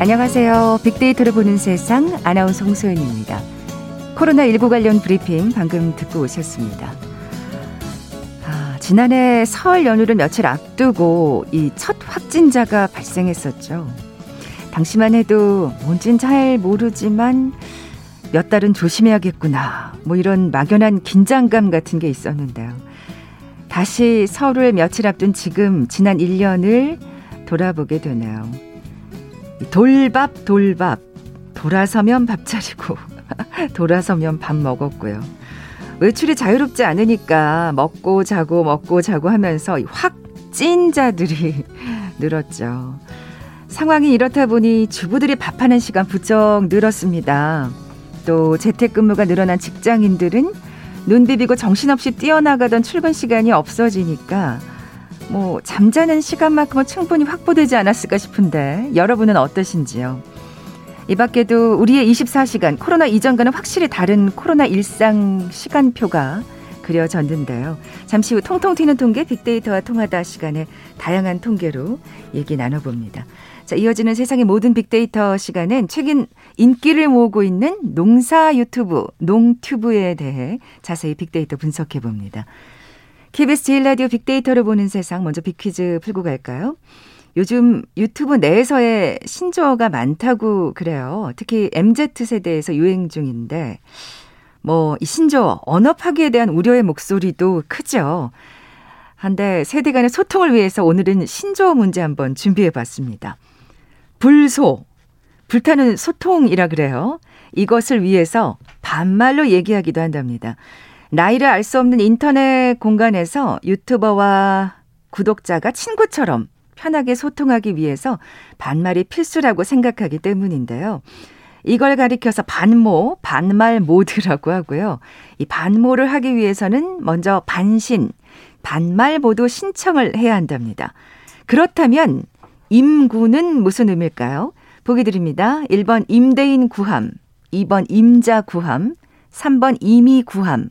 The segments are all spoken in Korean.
안녕하세요. 빅데이터를 보는 세상 아나운서 홍소연입니다. 코로나19 관련 브리핑 방금 듣고 오셨습니다. 아, 지난해 설 연휴를 며칠 앞두고 이 첫 확진자가 발생했었죠. 당시만 해도 뭔진 잘 모르지만 몇 달은 조심해야겠구나. 뭐 이런 막연한 긴장감 같은 게 있었는데요. 다시 설을 며칠 앞둔 지금 지난 1년을 돌아보게 되네요. 돌밥, 돌밥. 돌아서면 밥 차리고, 돌아서면 밥 먹었고요. 외출이 자유롭지 않으니까 먹고 자고 먹고 자고 하면서 확 찐자들이 늘었죠. 상황이 이렇다 보니 주부들이 밥하는 시간 부쩍 늘었습니다. 또 재택근무가 늘어난 직장인들은 눈 비비고 정신없이 뛰어나가던 출근 시간이 없어지니까 뭐 잠자는 시간만큼은 충분히 확보되지 않았을까 싶은데 여러분은 어떠신지요? 이 밖에도 우리의 24시간 코로나 이전과는 확실히 다른 코로나 일상 시간표가 그려졌는데요. 잠시 후 통통 튀는 통계 빅데이터와 통하다 시간에 다양한 통계로 얘기 나눠봅니다. 자, 이어지는 세상의 모든 빅데이터 시간은 최근 인기를 모으고 있는 농사 유튜브, 농튜브에 대해 자세히 빅데이터 분석해 봅니다. KBS 제일 라디오 빅데이터를 보는 세상 먼저 빅퀴즈 풀고 갈까요? 요즘 유튜브 내에서의 신조어가 많다고 그래요. 특히 MZ 세대에서 유행 중인데 뭐 이 신조어 언어 파기에 대한 우려의 목소리도 크죠. 한데 세대 간의 소통을 위해서 오늘은 신조어 문제 한번 준비해 봤습니다. 불소 불타는 소통이라 그래요. 이것을 위해서 반말로 얘기하기도 한답니다. 나이를 알 수 없는 인터넷 공간에서 유튜버와 구독자가 친구처럼 편하게 소통하기 위해서 반말이 필수라고 생각하기 때문인데요. 이걸 가리켜서 반모, 반말 모드라고 하고요. 이 반모를 하기 위해서는 먼저 반신, 반말 모두 신청을 해야 한답니다. 그렇다면 임구는 무슨 의미일까요? 보기 드립니다. 1번 임대인 구함, 2번 임자 구함, 3번 이미 구함,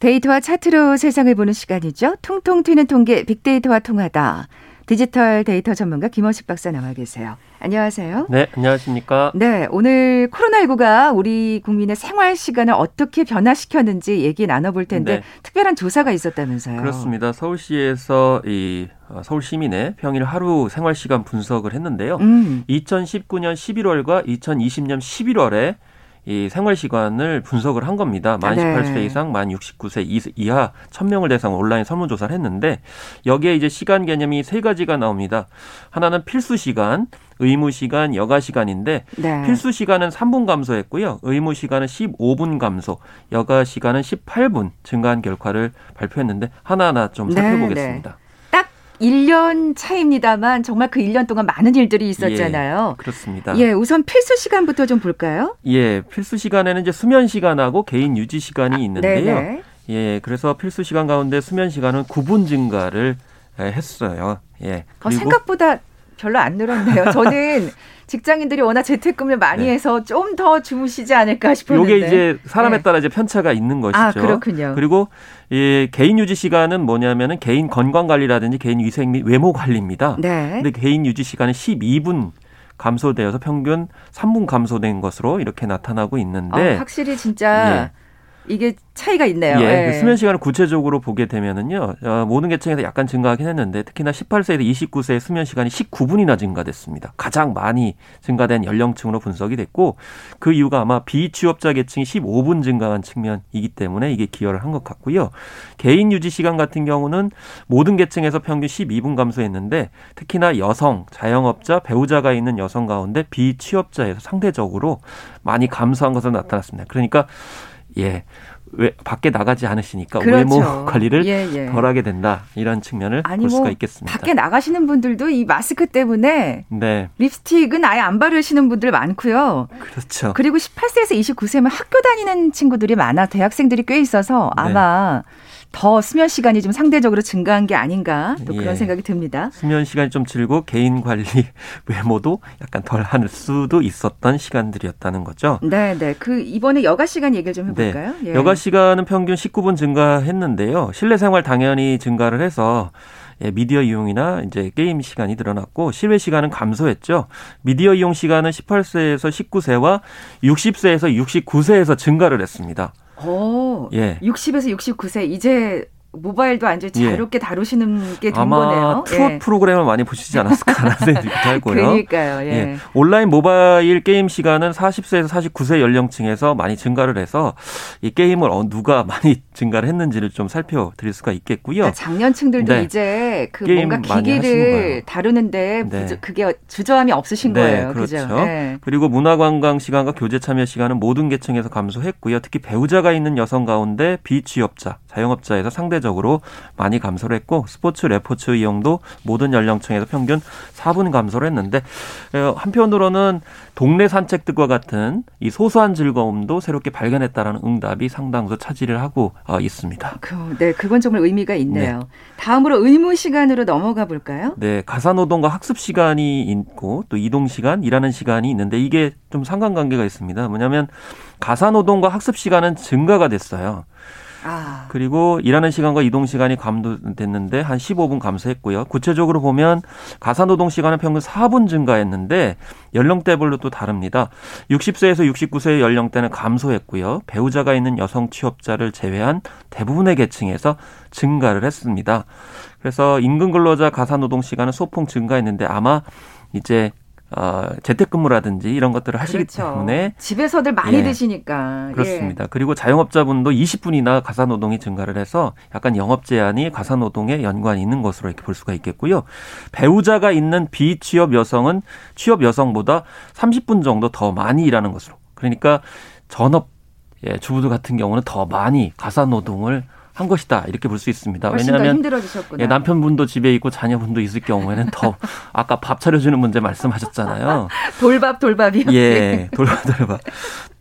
데이터와 차트로 세상을 보는 시간이죠. 통통 튀는 통계 빅데이터와 통하다. 디지털 데이터 전문가 김원식 박사 나와 계세요. 안녕하세요. 네, 안녕하십니까. 네, 오늘 코로나19가 우리 국민의 생활 시간을 어떻게 변화시켰는지 얘기 나눠볼 텐데 네. 특별한 조사가 있었다면서요. 그렇습니다. 서울시에서 이 어, 서울 시민의 평일 하루 생활 시간 분석을 했는데요. 음. 2019년 11월과 2020년 11월에 이 생활 시간을 분석을 한 겁니다. 만 18세 네. 이상, 만 69세 이하 1000명을 대상으로 온라인 설문 조사를 했는데 여기에 이제 시간 개념이 세 가지가 나옵니다. 하나는 필수 시간, 의무 시간, 여가 시간인데 네. 필수 시간은 3분 감소했고요. 의무 시간은 15분 감소, 여가 시간은 18분 증가한 결과를 발표했는데 하나하나 좀 네, 살펴보겠습니다. 네, 1년 차입니다만 정말 그 1년 동안 많은 일들이 있었잖아요. 예, 그렇습니다. 예, 우선 필수 시간부터 좀 볼까요? 예, 필수 시간에는 이제 수면 시간하고 개인 유지 시간이 아, 있는데요. 네 예, 그래서 필수 시간 가운데 수면 시간은 9분 증가를 했어요. 예. 어, 생각보다 별로 안 늘었네요. 저는 직장인들이 워낙 재택근무를 많이 네. 해서 좀 더 주무시지 않을까 싶었는데. 이게 이제 사람에 네. 따라 이제 편차가 있는 것이죠. 아, 그렇군요. 그리고 이 개인 유지 시간은 뭐냐면은 개인 건강 관리라든지 개인 위생 및 외모 관리입니다. 네. 근데 개인 유지 시간은 12분 감소되어서 평균 3분 감소된 것으로 이렇게 나타나고 있는데 아, 확실히 진짜 예. 이게 차이가 있네요. 예, 네. 그 수면 시간을 구체적으로 보게 되면은요, 어, 모든 계층에서 약간 증가하긴 했는데 특히나 18세에서 29세의 수면 시간이 19분이나 증가됐습니다. 가장 많이 증가된 연령층으로 분석이 됐고 그 이유가 아마 비취업자 계층이 15분 증가한 측면이기 때문에 이게 기여를 한 것 같고요. 개인 유지 시간 같은 경우는 모든 계층에서 평균 12분 감소했는데 특히나 여성, 자영업자, 배우자가 있는 여성 가운데 비취업자에서 상대적으로 많이 감소한 것으로 나타났습니다. 그러니까 예. 왜 밖에 나가지 않으시니까 그렇죠. 외모 관리를 예, 예. 덜하게 된다 이런 측면을 아니, 볼 수가 뭐 있겠습니다. 밖에 나가시는 분들도 이 마스크 때문에 네. 립스틱은 아예 안 바르시는 분들 많고요. 그렇죠. 그리고 18세에서 29세면 학교 다니는 친구들이 많아 대학생들이 꽤 있어서 네. 아마 네. 더 수면 시간이 좀 상대적으로 증가한 게 아닌가 또 그런 예. 생각이 듭니다. 수면 시간이 좀 줄고 개인 관리 외모도 약간 덜 할 수도 있었던 시간들이었다는 거죠. 네, 네. 그 이번에 여가 시간 얘기를 좀 해볼까요? 네. 예. 여가 시간은 평균 19분 증가했는데요. 실내 생활 당연히 증가를 해서 예, 미디어 이용이나 이제 게임 시간이 늘어났고 실외 시간은 감소했죠. 미디어 이용 시간은 18세에서 19세와 60세에서 69세에서 증가를 했습니다. 오, 예. 60에서 69세 이제 모바일도 아주 예. 자유롭게 예. 다루시는 게 된 거네요. 투어 예. 프로그램을 많이 보시지 않았을까라는 생각이 들고요. 그러니까요. 예. 예. 온라인 모바일 게임 시간은 40세에서 49세 연령층에서 많이 증가를 해서 이 게임을 어, 누가 많이 증가를 했는지를 좀 살펴드릴 수가 있겠고요. 그러니까 장년층들도 네. 이제 그 뭔가 기기를 다루는데 네. 그게 주저함이 없으신 네, 거예요. 그렇죠. 네. 그리고 문화관광 시간과 교제 참여 시간은 모든 계층에서 감소했고요. 특히 배우자가 있는 여성 가운데 비취업자, 자영업자에서 상대 상대적으로 많이 감소를 했고 스포츠 레포츠 이용도 모든 연령층에서 평균 4분 감소를 했는데 어, 한편으로는 동네 산책들과 같은 이 소소한 즐거움도 새롭게 발견했다라는 응답이 상당수 차지를 하고 어, 있습니다. 그, 네, 그건 정말 의미가 있네요. 네. 다음으로 의무 시간으로 넘어가 볼까요? 네, 가사 노동과 학습 시간이 있고 또 이동 시간, 일하는 시간이 있는데 이게 좀 상관관계가 있습니다. 뭐냐면 가사 노동과 학습 시간은 증가가 됐어요. 아. 그리고 일하는 시간과 이동 시간이 감소됐는데 한 15분 감소했고요. 구체적으로 보면 가사 노동 시간은 평균 4분 증가했는데 연령대별로 또 다릅니다. 60세에서 69세의 연령대는 감소했고요. 배우자가 있는 여성 취업자를 제외한 대부분의 계층에서 증가를 했습니다. 그래서 임금 근로자 가사 노동 시간은 소폭 증가했는데 아마 이제 어, 재택근무라든지 이런 것들을 하시기 그렇죠. 때문에 집에서들 많이 예, 드시니까 예. 그렇습니다. 예. 그리고 자영업자분도 20분이나 가사 노동이 증가를 해서 약간 영업 제한이 가사 노동에 연관이 있는 것으로 이렇게 볼 수가 있겠고요. 배우자가 있는 비취업 여성은 취업 여성보다 30분 정도 더 많이 일하는 것으로. 그러니까 전업 예, 주부들 같은 경우는 더 많이 가사 노동을 한 것이다 이렇게 볼 수 있습니다. 왜냐하면 예, 남편분도 집에 있고 자녀분도 있을 경우에는 더 아까 밥 차려주는 문제 말씀하셨잖아요. 돌밥 돌밥이요. 예, 돌밥 돌밥.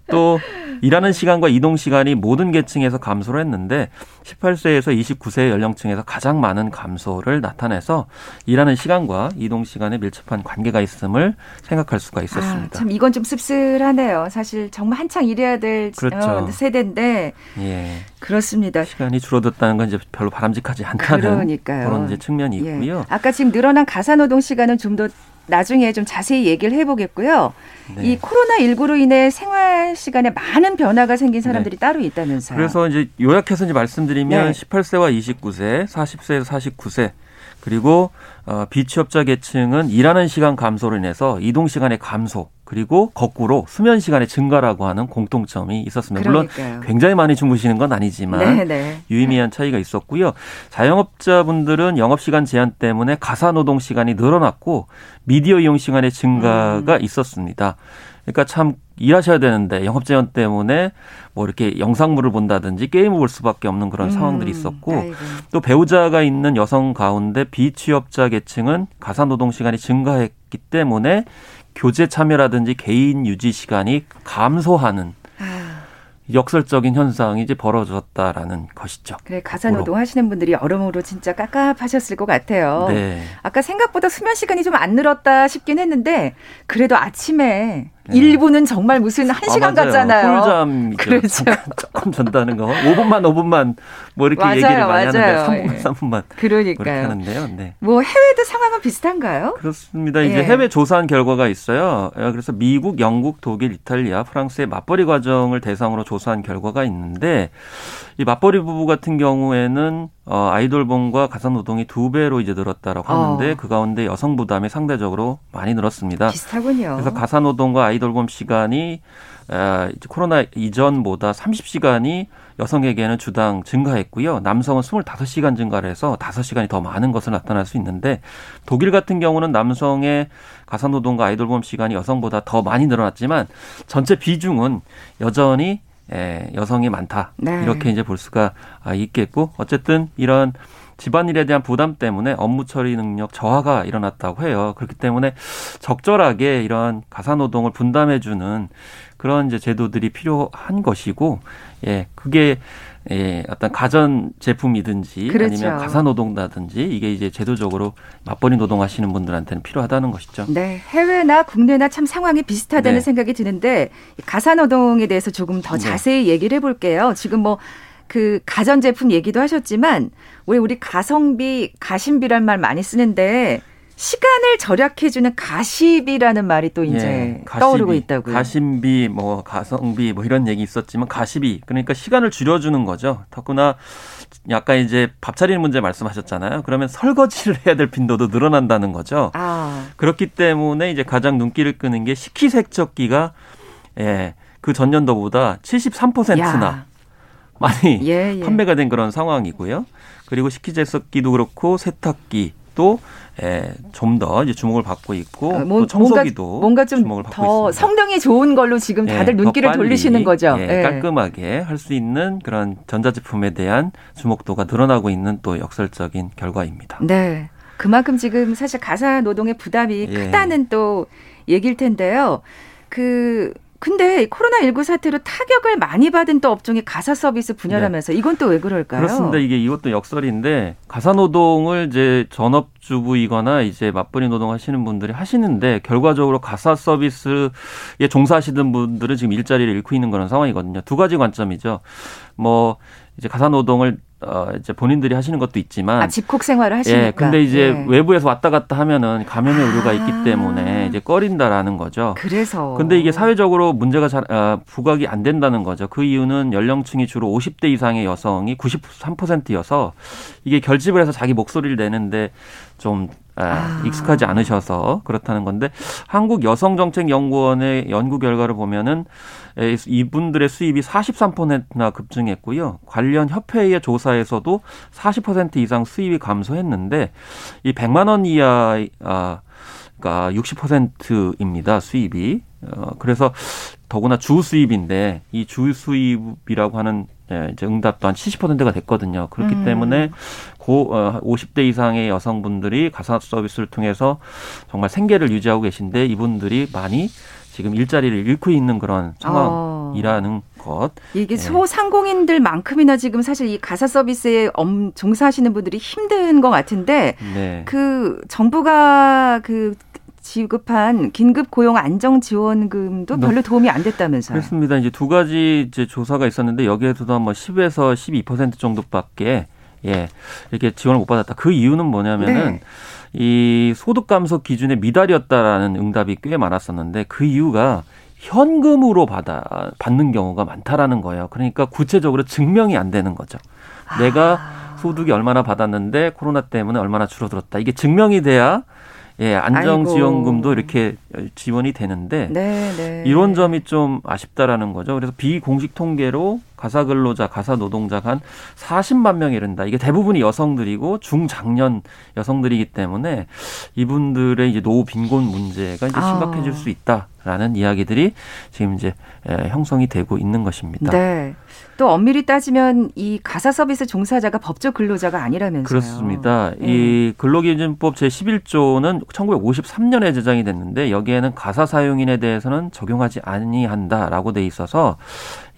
또 일하는 시간과 이동 시간이 모든 계층에서 감소를 했는데 18세에서 29세 연령층에서 가장 많은 감소를 나타내서 일하는 시간과 이동 시간에 밀접한 관계가 있음을 생각할 수가 있었습니다. 아, 참 이건 좀 씁쓸하네요. 사실 정말 한창 일해야 될 그렇죠. 어, 세대인데 예. 그렇습니다. 시간이 줄어들었다는 건 이제 별로 바람직하지 않다는 그러니까요. 그런 이제 측면이 예. 있고요. 아까 지금 늘어난 가사 노동 시간은 좀 더 나중에 좀 자세히 얘기를 해보겠고요. 네. 이 코로나 19로 인해 생활 시간에 많은 변화가 생긴 사람들이 네. 따로 있다면서요. 그래서 이제 요약해서 이제 말씀드리면 네. 18세와 29세, 40세에서 49세 그리고 어, 비취업자 계층은 일하는 시간 감소로 인해서 이동 시간의 감소 그리고 거꾸로 수면 시간의 증가라고 하는 공통점이 있었습니다. 그러니까요. 물론 굉장히 많이 주무시는 건 아니지만 네네. 네. 유의미한 차이가 있었고요. 자영업자분들은 영업 시간 제한 때문에 가사 노동 시간이 늘어났고 미디어 이용 시간의 증가가 음. 있었습니다. 그러니까 참 일하셔야 되는데 영업 제한 때문에 뭐 이렇게 영상물을 본다든지 게임을 볼 수밖에 없는 그런 음, 상황들이 있었고 아이고. 또 배우자가 있는 여성 가운데 비취업자 계층은 가사 노동 시간이 증가했기 때문에 교제 참여라든지 개인 유지 시간이 감소하는 역설적인 현상이 이제 벌어졌다라는 것이죠. 그래 가사 노동 하시는 분들이 여러모로 진짜 깝깝하셨을 것 같아요. 네. 아까 생각보다 수면 시간이 좀 안 늘었다 싶긴 했는데 그래도 아침에 네. 일부는 정말 무슨 한 시간 아, 같잖아요. 꿀잠이죠. 그렇죠. 조금 잔다는 거. 5분만 5분만 뭐 이렇게 맞아요, 얘기를 많이 맞아요. 하는데 3분만 3분만 그러니까요. 하는데요. 네. 뭐 해외도 상황은 비슷한가요? 그렇습니다. 이제 예. 해외 조사한 결과가 있어요. 어, 그래서 미국, 영국, 독일, 이탈리아, 프랑스의 맞벌이 과정을 대상으로 조사한 결과가 있는데 이 맞벌이 부부 같은 경우에는 어, 아이돌봄과 가사노동이 두 배로 이제 늘었다라고 하는데 어. 그 가운데 여성 부담이 상대적으로 많이 늘었습니다. 비슷하군요. 그래서 가사노동과 아이 돌봄 시간이 아, 코로나 이전보다 30시간이 여성에게는 주당 증가했고요. 남성은 25시간 증가를 해서 5시간이 더 많은 것으로 나타날 수 있는데 독일 같은 경우는 남성의 가사노동과 아이돌봄 시간이 여성보다 더 많이 늘어났지만 전체 비중은 여전히 예, 여성이 많다. 네. 이렇게 이제 볼 수가 아, 있겠고 어쨌든 이런 집안일에 대한 부담 때문에 업무 처리 능력 저하가 일어났다고 해요. 그렇기 때문에 적절하게 이런 가사 노동을 분담해 주는 그런 이제 제도들이 필요한 것이고 예, 그게 예, 어떤 가전 제품이든지 그렇죠. 아니면 가사 노동다든지 이게 이제 제도적으로 맞벌이 노동하시는 분들한테는 필요하다는 것이죠. 네, 해외나 국내나 참 상황이 비슷하다는 네. 생각이 드는데 가사 노동에 대해서 조금 더 네. 자세히 네. 얘기를 해볼게요. 지금 뭐 그 가전 제품 얘기도 하셨지만 왜 우리 가성비, 가심비란 말 많이 쓰는데 시간을 절약해주는 가십이라는 말이 또 이제 예, 가십이, 떠오르고 있다고요. 가심비, 뭐 가성비, 뭐 이런 얘기 있었지만 가십이 그러니까 시간을 줄여주는 거죠. 더구나 약간 이제 밥 차리는 문제 말씀하셨잖아요. 그러면 설거지를 해야 될 빈도도 늘어난다는 거죠. 아. 그렇기 때문에 이제 가장 눈길을 끄는 게 식기세척기가 예, 그 전년도보다 73%나 야. 많이 예, 예. 판매가 된 그런 상황이고요. 그리고 식기세척기도 그렇고 세탁기 또 예, 좀 더 이제 주목을 받고 있고 어, 뭐, 청소기도 뭔가, 뭔가 좀 더 성능이 좋은 걸로 지금 예, 다들 예, 눈길을 돌리시는 거죠. 예, 예. 깔끔하게 할 수 있는 그런 전자제품에 대한 주목도가 늘어나고 있는 또 역설적인 결과입니다. 네. 그만큼 지금 사실 가사 노동의 부담이 예. 크다는 또 얘기일 텐데요. 그 근데 코로나19 사태로 타격을 많이 받은 또 업종이 가사 서비스 분야라면서 네. 이건 또 왜 그럴까요? 그렇습니다. 이게 이것도 역설인데 가사 노동을 이제 전업주부이거나 이제 맞벌이 노동 하시는 분들이 하시는데 결과적으로 가사 서비스에 종사하시는 분들은 지금 일자리를 잃고 있는 그런 상황이거든요. 두 가지 관점이죠. 뭐 이제 가사 노동을 어 이제 본인들이 하시는 것도 있지만 아, 집콕 생활을 하시니까. 예, 근데 이제 예. 외부에서 왔다 갔다 하면은 감염의 우려가 아. 있기 때문에 이제 꺼린다라는 거죠. 그래서. 근데 이게 사회적으로 문제가 잘 어, 부각이 안 된다는 거죠. 그 이유는 연령층이 주로 50대 이상의 여성이 93%여서 이게 결집을 해서 자기 목소리를 내는데 좀 아. 익숙하지 않으셔서 그렇다는 건데 한국 여성정책연구원의 연구 결과를 보면은 이분들의 수입이 43%나 급증했고요. 관련 협회의 조사에서도 40% 이상 수입이 감소했는데 이 100만 원 이하 아 그러니까 60%입니다. 수입이. 어 그래서 더구나 주 수입인데 이 주 수입이라고 하는 예, 이제 응답도 한 70%가 됐거든요. 그렇기 음. 때문에 고 어, 50대 이상의 여성분들이 가사 서비스를 통해서 정말 생계를 유지하고 계신데 이분들이 많이 지금 일자리를 잃고 있는 그런 상황이라는 어. 것. 이게 예. 소상공인들만큼이나 지금 사실 이 가사 서비스에 엄, 종사하시는 분들이 힘든 것 같은데 네. 그 정부가 그 지급한 긴급 고용 안정 지원금도 네. 별로 도움이 안 됐다면서요. 그렇습니다. 이제 두 가지 이제 조사가 있었는데 여기에서도 뭐 10에서 12% 정도밖에 예, 이렇게 지원을 못 받았다. 그 이유는 뭐냐면은 네. 이 소득 감소 기준에 미달이었다라는 응답이 꽤 많았었는데 그 이유가 현금으로 받아 받는 경우가 많다라는 거예요. 그러니까 구체적으로 증명이 안 되는 거죠. 내가 아. 소득이 얼마나 받았는데 코로나 때문에 얼마나 줄어들었다. 이게 증명이 돼야 예, 안정지원금도 이렇게 지원이 되는데 네, 네. 이런 점이 좀 아쉽다라는 거죠. 그래서 비공식 통계로 가사 근로자, 가사 노동자가 한 40만 명이 이른다. 이게 대부분이 여성들이고 중장년 여성들이기 때문에 이분들의 이제 노후 빈곤 문제가 이제 심각해질 아. 수 있다라는 이야기들이 지금 이제 형성이 되고 있는 것입니다. 네. 또 엄밀히 따지면 이 가사 서비스 종사자가 법적 근로자가 아니라면서요. 그렇습니다. 네. 이 근로기준법 제11조는 1953년에 제정이 됐는데 여기에는 가사 사용인에 대해서는 적용하지 아니한다라고 돼 있어서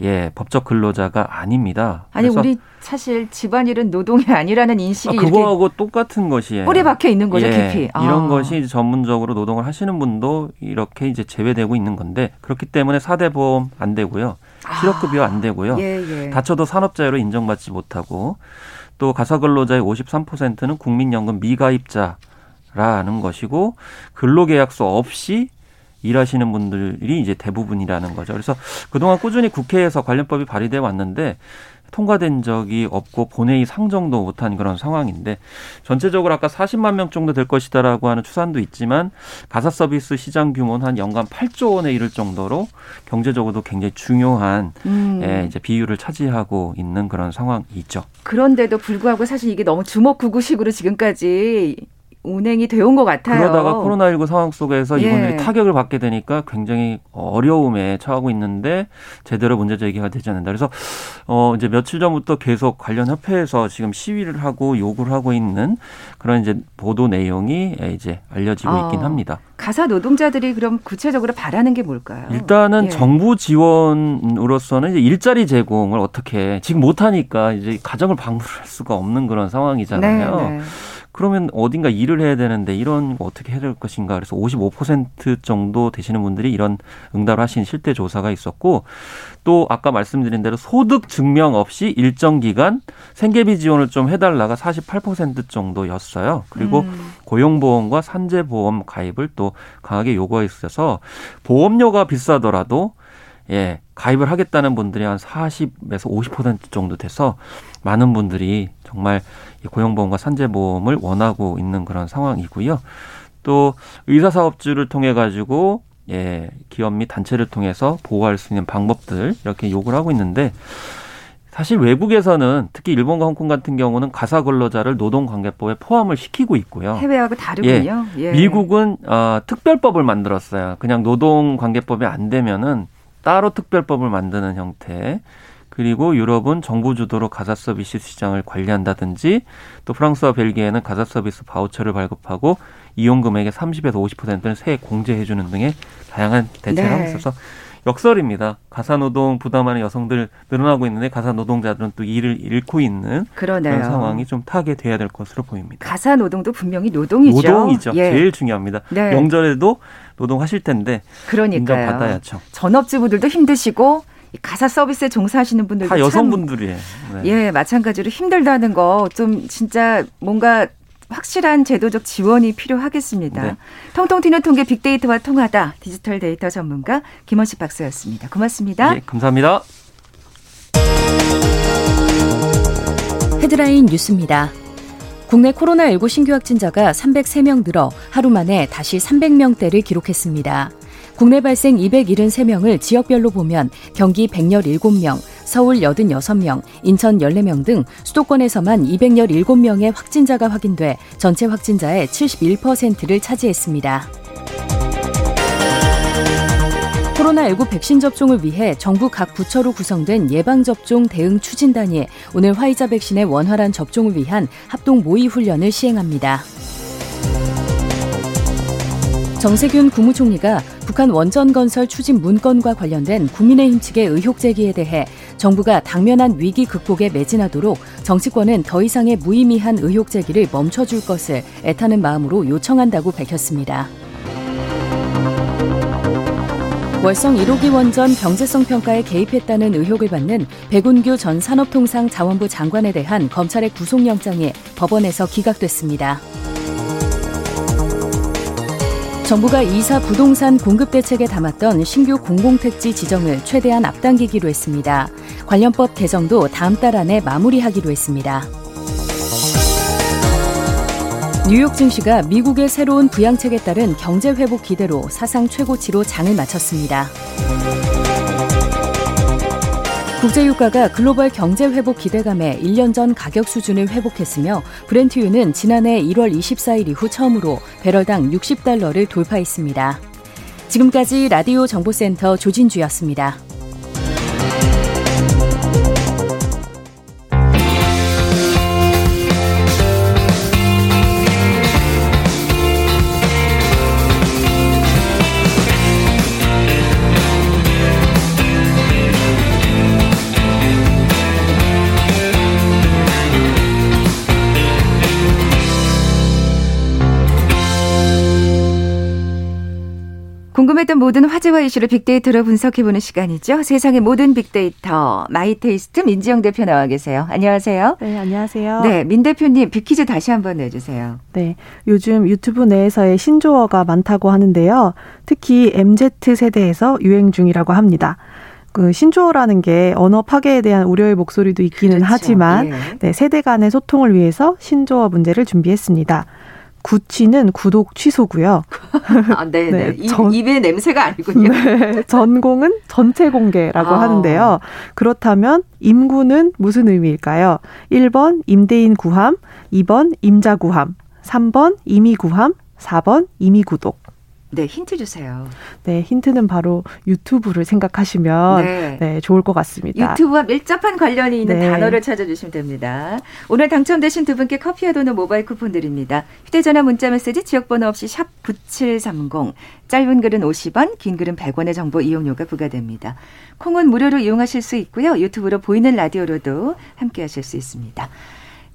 예, 법적 근로자가 아닙니다. 아니 우리 사실 집안일은 노동이 아니라는 인식이 아, 그거하고 똑같은 것이에요. 뿌리 박혀 있는 거죠, 예, 깊이. 아. 이런 것이 전문적으로 노동을 하시는 분도 이렇게 이제 제외 우려되고 있는 건데 그렇기 때문에 4대 보험 안 되고요. 실업급여 안 되고요. 아, 예, 예. 다쳐도 산업자유로 인정받지 못하고 또 가사근로자의 53%는 국민연금 미가입자라는 것이고 근로계약서 없이 일하시는 분들이 이제 대부분이라는 거죠. 그래서 그동안 꾸준히 국회에서 관련법이 발의돼 왔는데 통과된 적이 없고 본회의 상정도 못한 그런 상황인데 전체적으로 아까 40만 명 정도 될 것이다라고 하는 추산도 있지만 가사 서비스 시장 규모는 한 연간 8조 원에 이를 정도로 경제적으로도 굉장히 중요한 음. 예, 이제 비율을 차지하고 있는 그런 상황이죠. 그런데도 불구하고 사실 이게 너무 주먹구구식으로 지금까지 운행이 되온 것 같아요. 그러다가 코로나19 상황 속에서 예. 이분들이 타격을 받게 되니까 굉장히 어려움에 처하고 있는데 제대로 문제 제기가 되지 않는다. 그래서 어 이제 며칠 전부터 계속 관련 협회에서 지금 시위를 하고 요구를 하고 있는 그런 이제 보도 내용이 이제 알려지고 아. 있긴 합니다. 가사 노동자들이 그럼 구체적으로 바라는 게 뭘까요? 일단은 예. 정부 지원으로서는 이제 일자리 제공을 어떻게 지금 못하니까 이제 가정을 방문할 수가 없는 그런 상황이잖아요. 네, 네. 그러면 어딘가 일을 해야 되는데 이런 거 어떻게 해야 될 것인가 그래서 55% 정도 되시는 분들이 이런 응답을 하신 실태 조사가 있었고 또 아까 말씀드린 대로 소득 증명 없이 일정 기간 생계비 지원을 좀 해달라가 48% 정도였어요. 그리고 음. 고용보험과 산재보험 가입을 또 강하게 요구했어서 보험료가 비싸더라도 예, 가입을 하겠다는 분들이 한 40에서 50% 정도 돼서 많은 분들이 정말 고용보험과 산재보험을 원하고 있는 그런 상황이고요. 또 의사사업주를 통해 가지고 예, 기업 및 단체를 통해서 보호할 수 있는 방법들 이렇게 요구를 하고 있는데 사실 외국에서는 특히 일본과 홍콩 같은 경우는 가사 근로자를 노동관계법에 포함을 시키고 있고요. 해외하고 다르군요. 예, 예. 미국은 어, 특별법을 만들었어요. 그냥 노동관계법이 안 되면은 따로 특별법을 만드는 형태. 그리고 유럽은 정부 주도로 가사 서비스 시장을 관리한다든지 또 프랑스와 벨기에는 가사 서비스 바우처를 발급하고 이용 금액의 30에서 50%는 세액 공제해 주는 등의 다양한 대책을 네. 하고 있어서 역설입니다. 가사 노동 부담하는 여성들 늘어나고 있는데 가사 노동자들은 또 일을 잃고 있는 그러네요. 그런 상황이 좀 타개돼야 될 것으로 보입니다. 가사 노동도 분명히 노동이죠. 노동이죠. 예. 제일 중요합니다. 네. 명절에도 노동하실 텐데 그러니까요. 인정받아야죠. 전업주부들도 힘드시고 가사 서비스에 종사하시는 분들도 다 여성분들이에요. 네. 예, 마찬가지로 힘들다는 거 좀 진짜 뭔가 확실한 제도적 지원이 필요하겠습니다. 네. 통통 튀는 통계 빅데이터와 통하다 디지털 데이터 전문가 김원식 박사였습니다. 고맙습니다. 네, 감사합니다. 헤드라인 뉴스입니다. 국내 코로나19 신규 확진자가 303명 늘어 하루 만에 다시 300명대를 기록했습니다. 국내 발생 273명을 지역별로 보면 경기 117명, 서울 86명, 인천 14명 등 수도권에서만 217명의 확진자가 확인돼 전체 확진자의 71%를 차지했습니다. 코로나19 백신 접종을 위해 정부 각 부처로 구성된 예방접종 대응 추진단이 오늘 화이자 백신의 원활한 접종을 위한 합동 모의 훈련을 시행합니다. 정세균 국무총리가 북한 원전 건설 추진 문건과 관련된 국민의힘 측의 의혹 제기에 대해 정부가 당면한 위기 극복에 매진하도록 정치권은 더 이상의 무의미한 의혹 제기를 멈춰줄 것을 애타는 마음으로 요청한다고 밝혔습니다. 월성 1호기 원전 경제성 평가에 개입했다는 의혹을 받는 백운규 전 산업통상자원부 장관에 대한 검찰의 구속영장이 법원에서 기각됐습니다. 정부가 이사 부동산 공급 대책에 담았던 신규 공공택지 지정을 최대한 앞당기기로 했습니다. 관련법 개정도 다음 달 안에 마무리하기로 했습니다. 뉴욕 증시가 미국의 새로운 부양책에 따른 경제 회복 기대로 사상 최고치로 장을 마쳤습니다. 국제유가가 글로벌 경제 회복 기대감에 1년 전 가격 수준을 회복했으며 브렌트유는 지난해 1월 24일 이후 처음으로 배럴당 60달러를 돌파했습니다. 지금까지 라디오 정보센터 조진주였습니다. 궁금했던 모든 화제와 이슈를 빅데이터로 분석해보는 시간이죠. 세상의 모든 빅데이터 마이테이스트 민지영 대표 나와 계세요. 안녕하세요. 네, 안녕하세요. 네, 민 대표님 빅퀴즈 다시 한번 내주세요. 네, 요즘 유튜브 내에서의 신조어가 많다고 하는데요. 특히 MZ 세대에서 유행 중이라고 합니다. 그 신조어라는 게 언어 파괴에 대한 우려의 목소리도 있기는 그렇죠. 하지만 예. 네, 세대 간의 소통을 위해서 신조어 문제를 준비했습니다. 구치는 구독 취소고요. 아, 네, 네. 네. 전, 입의 냄새가 아니군요. 네, 전공은 전체 공개라고 아. 하는데요. 그렇다면 임구는 무슨 의미일까요? 1번 임대인 구함, 2번 임자 구함, 3번 임의 구함, 4번 임의 구독. 네, 힌트 주세요. 네, 힌트는 바로 유튜브를 생각하시면 네. 네 좋을 것 같습니다. 유튜브와 밀접한 관련이 있는 네. 단어를 찾아주시면 됩니다. 오늘 당첨되신 두 분께 커피와 도넛 모바일 쿠폰 드립니다. 휴대전화 문자메시지 지역번호 없이 샵 9730, 짧은 글은 50원, 긴 글은 100원의 정보 이용료가 부과됩니다. 콩은 무료로 이용하실 수 있고요. 유튜브로 보이는 라디오로도 함께 하실 수 있습니다.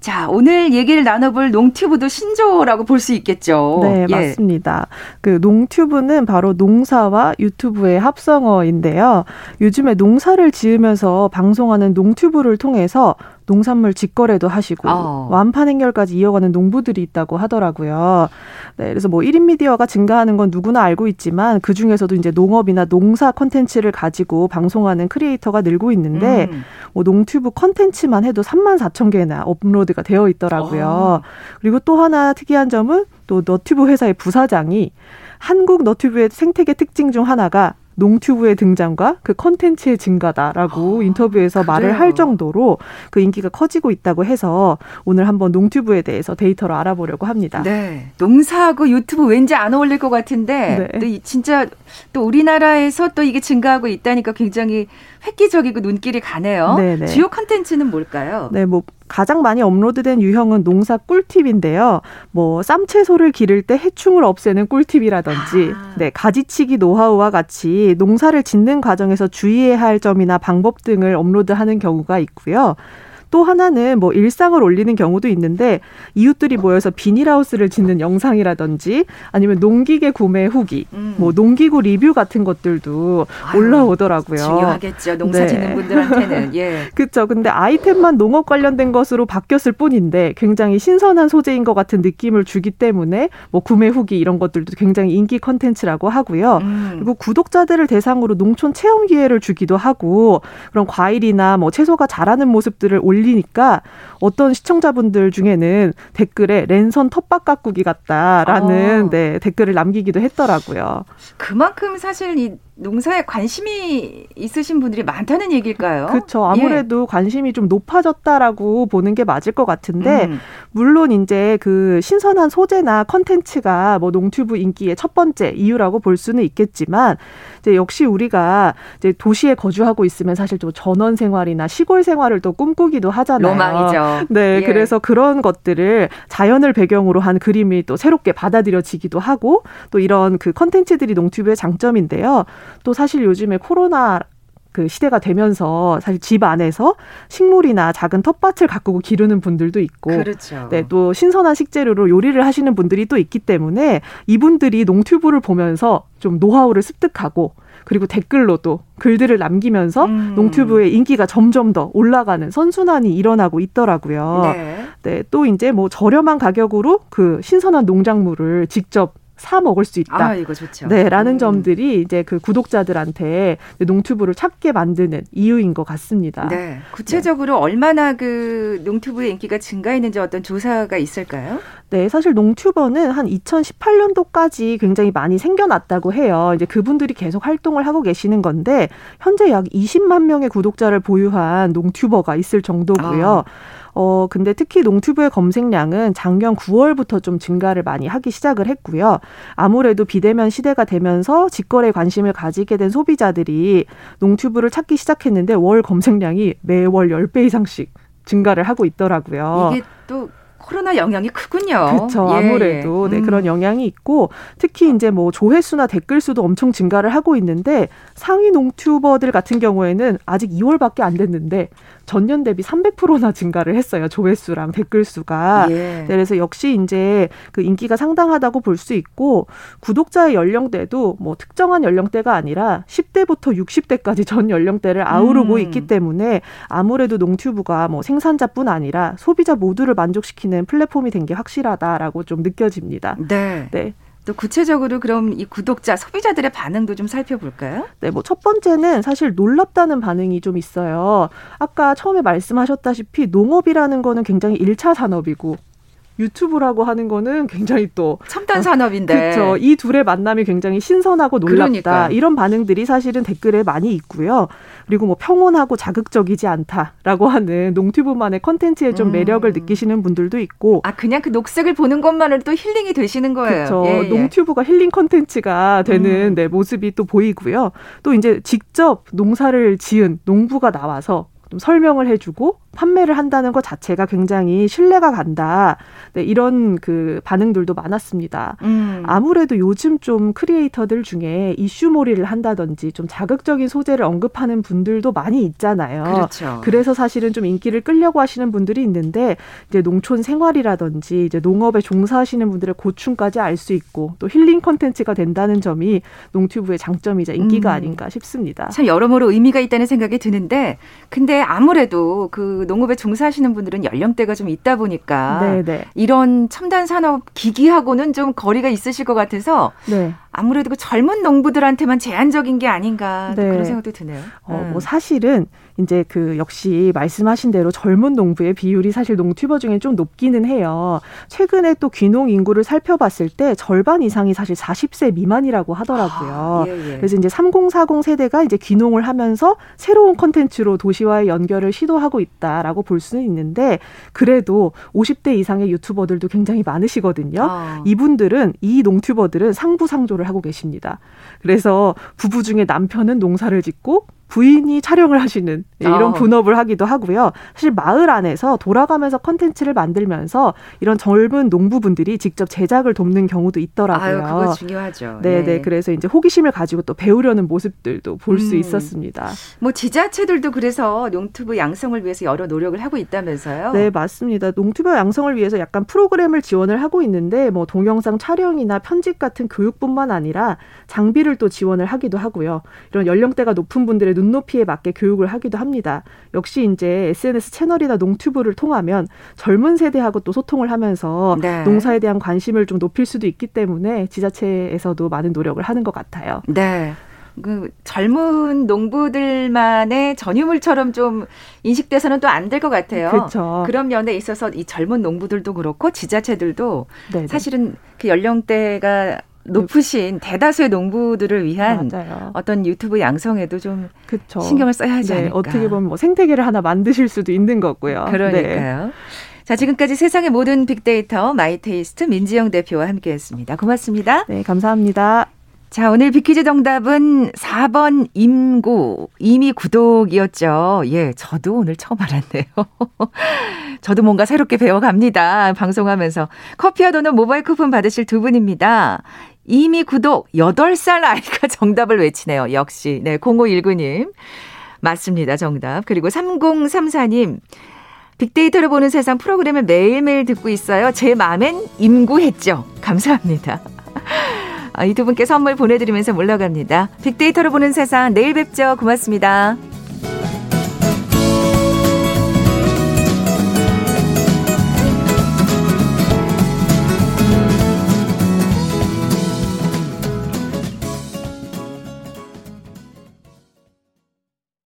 자, 오늘 얘기를 나눠볼 농튜브도 신조어라고 볼 수 있겠죠. 네, 예. 맞습니다. 그 농튜브는 바로 농사와 유튜브의 합성어인데요. 요즘에 농사를 지으면서 방송하는 농튜브를 통해서 농산물 직거래도 하시고 어. 완판 행렬까지 이어가는 농부들이 있다고 하더라고요. 네, 그래서 뭐 1인 미디어가 증가하는 건 누구나 알고 있지만 그 중에서도 이제 농업이나 농사 컨텐츠를 가지고 방송하는 크리에이터가 늘고 있는데 음. 뭐 농튜브 컨텐츠만 해도 3만 4천 개나 업로드가 되어 있더라고요. 어. 그리고 또 하나 특이한 점은 또 너튜브 회사의 부사장이 한국 너튜브의 생태계 특징 중 하나가 농튜브의 등장과 그 컨텐츠의 증가다라고 어, 인터뷰에서 그래요? 말을 할 정도로 그 인기가 커지고 있다고 해서 오늘 한번 농튜브에 대해서 데이터로 알아보려고 합니다. 네. 농사하고 유튜브 왠지 안 어울릴 것 같은데 네. 또 진짜 또 우리나라에서 또 이게 증가하고 있다니까 굉장히 획기적이고 눈길이 가네요. 네네. 네. 주요 컨텐츠는 뭘까요? 네, 뭐 가장 많이 업로드된 유형은 농사 꿀팁인데요. 뭐 쌈채소를 기를 때 해충을 없애는 꿀팁이라든지, 아. 네 가지치기 노하우와 같이 농사를 짓는 과정에서 주의해야 할 점이나 방법 등을 업로드하는 경우가 있고요. 또 하나는 뭐 일상을 올리는 경우도 있는데 이웃들이 모여서 비닐하우스를 짓는 영상이라든지 아니면 농기계 구매 후기, 음. 뭐 농기구 리뷰 같은 것들도 아유, 올라오더라고요. 중요하겠죠. 농사 네. 짓는 분들한테는. 예. 그렇죠. 근데 아이템만 농업 관련된 것으로 바뀌었을 뿐인데 굉장히 신선한 소재인 것 같은 느낌을 주기 때문에 뭐 구매 후기 이런 것들도 굉장히 인기 컨텐츠라고 하고요. 음. 그리고 구독자들을 대상으로 농촌 체험 기회를 주기도 하고 그런 과일이나 뭐 채소가 자라는 모습들을 올리 올리니까 어떤 시청자분들 중에는 댓글에 랜선 텃밭 가꾸기 같다라는 어. 네, 댓글을 남기기도 했더라고요. 그만큼 사실 이 농사에 관심이 있으신 분들이 많다는 얘기일까요? 그렇죠. 아무래도 예. 관심이 좀 높아졌다라고 보는 게 맞을 것 같은데 음. 물론 이제 그 신선한 소재나 컨텐츠가 뭐 농튜브 인기의 첫 번째 이유라고 볼 수는 있겠지만 이제 역시 우리가 이제 도시에 거주하고 있으면 사실 좀 전원 생활이나 시골 생활을 또 꿈꾸기도 하잖아요. 로망이죠. 네, 예. 그래서 그런 것들을 자연을 배경으로 한 그림이 또 새롭게 받아들여지기도 하고 또 이런 그 컨텐츠들이 농튜브의 장점인데요. 또 사실 요즘에 코로나 그 시대가 되면서 사실 집 안에서 식물이나 작은 텃밭을 가꾸고 기르는 분들도 있고 그렇죠. 네, 또 신선한 식재료로 요리를 하시는 분들이 또 있기 때문에 이분들이 농튜브를 보면서 좀 노하우를 습득하고 그리고 댓글로 도 글들을 남기면서 음. 농튜브의 인기가 점점 더 올라가는 선순환이 일어나고 있더라고요. 네. 네, 또 이제 뭐 저렴한 가격으로 그 신선한 농작물을 직접 사 먹을 수 있다. 아, 이거 좋죠. 네, 라는 음. 점들이 이제 그 구독자들한테 농튜브를 찾게 만드는 이유인 것 같습니다. 네. 구체적으로 네. 얼마나 그 농튜브의 인기가 증가했는지 어떤 조사가 있을까요? 네, 사실 농튜버는 한 2018년도까지 굉장히 많이 생겨났다고 해요. 이제 그분들이 계속 활동을 하고 계시는 건데 현재 약 20만 명의 구독자를 보유한 농튜버가 있을 정도고요. 아. 어, 근데 특히 농튜브의 검색량은 작년 9월부터 좀 증가를 많이 하기 시작을 했고요. 아무래도 비대면 시대가 되면서 직거래 관심을 가지게 된 소비자들이 농튜브를 찾기 시작했는데 월 검색량이 매월 10배 이상씩 증가를 하고 있더라고요. 이게 또 코로나 영향이 크군요. 그렇죠. 예. 아무래도 네, 음. 그런 영향이 있고 특히 이제 뭐 조회수나 댓글 수도 엄청 증가를 하고 있는데 상위 농튜버들 같은 경우에는 아직 2월밖에 안 됐는데 전년 대비 300%나 증가를 했어요. 조회수랑 댓글 수가. 예. 네, 그래서 역시 이제 그 인기가 상당하다고 볼 수 있고 구독자의 연령대도 뭐 특정한 연령대가 아니라 10대부터 60대까지 전 연령대를 아우르고 음. 있기 때문에 아무래도 농튜브가 뭐 생산자뿐 아니라 소비자 모두를 만족시키는 플랫폼이 된 게 확실하다라고 좀 느껴집니다. 네. 네. 또 구체적으로 그럼 이 구독자, 소비자들의 반응도 좀 살펴볼까요? 네, 뭐 첫 번째는 사실 놀랍다는 반응이 좀 있어요. 아까 처음에 말씀하셨다시피 농업이라는 거는 굉장히 일차 산업이고 유튜브라고 하는 거는 굉장히 또 첨단 산업인데 그렇죠. 이 둘의 만남이 굉장히 신선하고 놀랍다. 그러니까. 이런 반응들이 사실은 댓글에 많이 있고요. 그리고 뭐 평온하고 자극적이지 않다라고 하는 농튜브만의 컨텐츠에 좀 음. 매력을 느끼시는 분들도 있고 아 그냥 그 녹색을 보는 것만으로도 힐링이 되시는 거예요. 그렇죠. 예, 예. 농튜브가 힐링 컨텐츠가 되는 음. 네, 모습이 또 보이고요. 또 이제 직접 농사를 지은 농부가 나와서 좀 설명을 해주고 판매를 한다는 것 자체가 굉장히 신뢰가 간다. 네, 이런 그 반응들도 많았습니다. 음. 아무래도 요즘 좀 크리에이터들 중에 이슈몰이를 한다든지 좀 자극적인 소재를 언급하는 분들도 많이 있잖아요. 그렇죠. 그래서 사실은 좀 인기를 끌려고 하시는 분들이 있는데 이제 농촌 생활이라든지 이제 농업에 종사하시는 분들의 고충까지 알 수 있고 또 힐링 컨텐츠가 된다는 점이 농튜브의 장점이자 인기가 음. 아닌가 싶습니다. 참 여러모로 의미가 있다는 생각이 드는데 근데 아무래도 그 농업에 종사하시는 분들은 연령대가 좀 있다 보니까 네네. 네. 이런 첨단 산업 기기하고는 좀 거리가 있으실 것 같아서 네. 아무래도 그 젊은 농부들한테만 제한적인 게 아닌가 네. 그런 생각도 드네요. 어, 뭐 사실은 이제 그 역시 말씀하신 대로 젊은 농부의 비율이 사실 농튜버 중에 좀 높기는 해요. 최근에 또 귀농 인구를 살펴봤을 때 절반 이상이 사실 40세 미만이라고 하더라고요. 아, 예, 예. 그래서 이제 3040 세대가 이제 귀농을 하면서 새로운 컨텐츠로 도시와의 연결을 시도하고 있다라고 볼 수는 있는데 그래도 50대 이상의 유튜버들도 굉장히 많으시거든요. 아. 이분들은 이 농튜버들은 상부상조를 하고 계십니다. 그래서 부부 중에 남편은 농사를 짓고 부인이 촬영을 하시는 네, 이런 아. 분업을 하기도 하고요. 사실 마을 안에서 돌아가면서 컨텐츠를 만들면서 이런 젊은 농부분들이 직접 제작을 돕는 경우도 있더라고요. 아유, 그거 중요하죠. 네, 네, 네. 그래서 이제 호기심을 가지고 또 배우려는 모습들도 볼수 음. 있었습니다. 뭐 지자체들도 그래서 농튜브 양성을 위해서 여러 노력을 하고 있다면서요? 네, 맞습니다. 농튜브 양성을 위해서 약간 프로그램을 지원을 하고 있는데 뭐 동영상 촬영이나 편집 같은 교육뿐만 아니라 장비를 또 지원을 하기도 하고요. 이런 연령대가 높은 분들의 눈높이에 맞게 교육을 하기도 합니다. 역시 이제 SNS 채널이나 농튜브를 통하면 젊은 세대하고 또 소통을 하면서 네. 농사에 대한 관심을 좀 높일 수도 있기 때문에 지자체에서도 많은 노력을 하는 것 같아요. 네. 그 젊은 농부들만의 전유물처럼 좀 인식돼서는 또 안 될 것 같아요. 그렇죠. 그런 면에 있어서 이 젊은 농부들도 그렇고 지자체들도 네네. 사실은 그 연령대가 높으신 대다수의 농부들을 위한 맞아요. 어떤 유튜브 양성에도 좀 그쵸. 신경을 써야 하지 네, 않을까. 어떻게 보면 뭐 생태계를 하나 만드실 수도 있는 거고요. 그러니까요. 네. 자, 지금까지 세상의 모든 빅데이터 마이테이스트 민지영 대표와 함께했습니다. 고맙습니다. 네, 감사합니다. 자, 오늘 빅퀴즈 정답은 4번 임구, 이미 구독이었죠. 예, 저도 오늘 처음 알았네요. 저도 뭔가 새롭게 배워갑니다. 방송하면서. 커피와 도넛 모바일 쿠폰 받으실 두 분입니다. 이미 구독 8살 아이가 정답을 외치네요. 역시. 네, 0519님. 맞습니다. 정답. 그리고 3034님. 빅데이터를 보는 세상 프로그램을 매일매일 듣고 있어요. 제 마음엔 임구했죠. 감사합니다. 아, 이두 분께 선물 보내드리면서 물러갑니다. 빅데이터로 보는 세상 내일 뵙죠. 고맙습니다.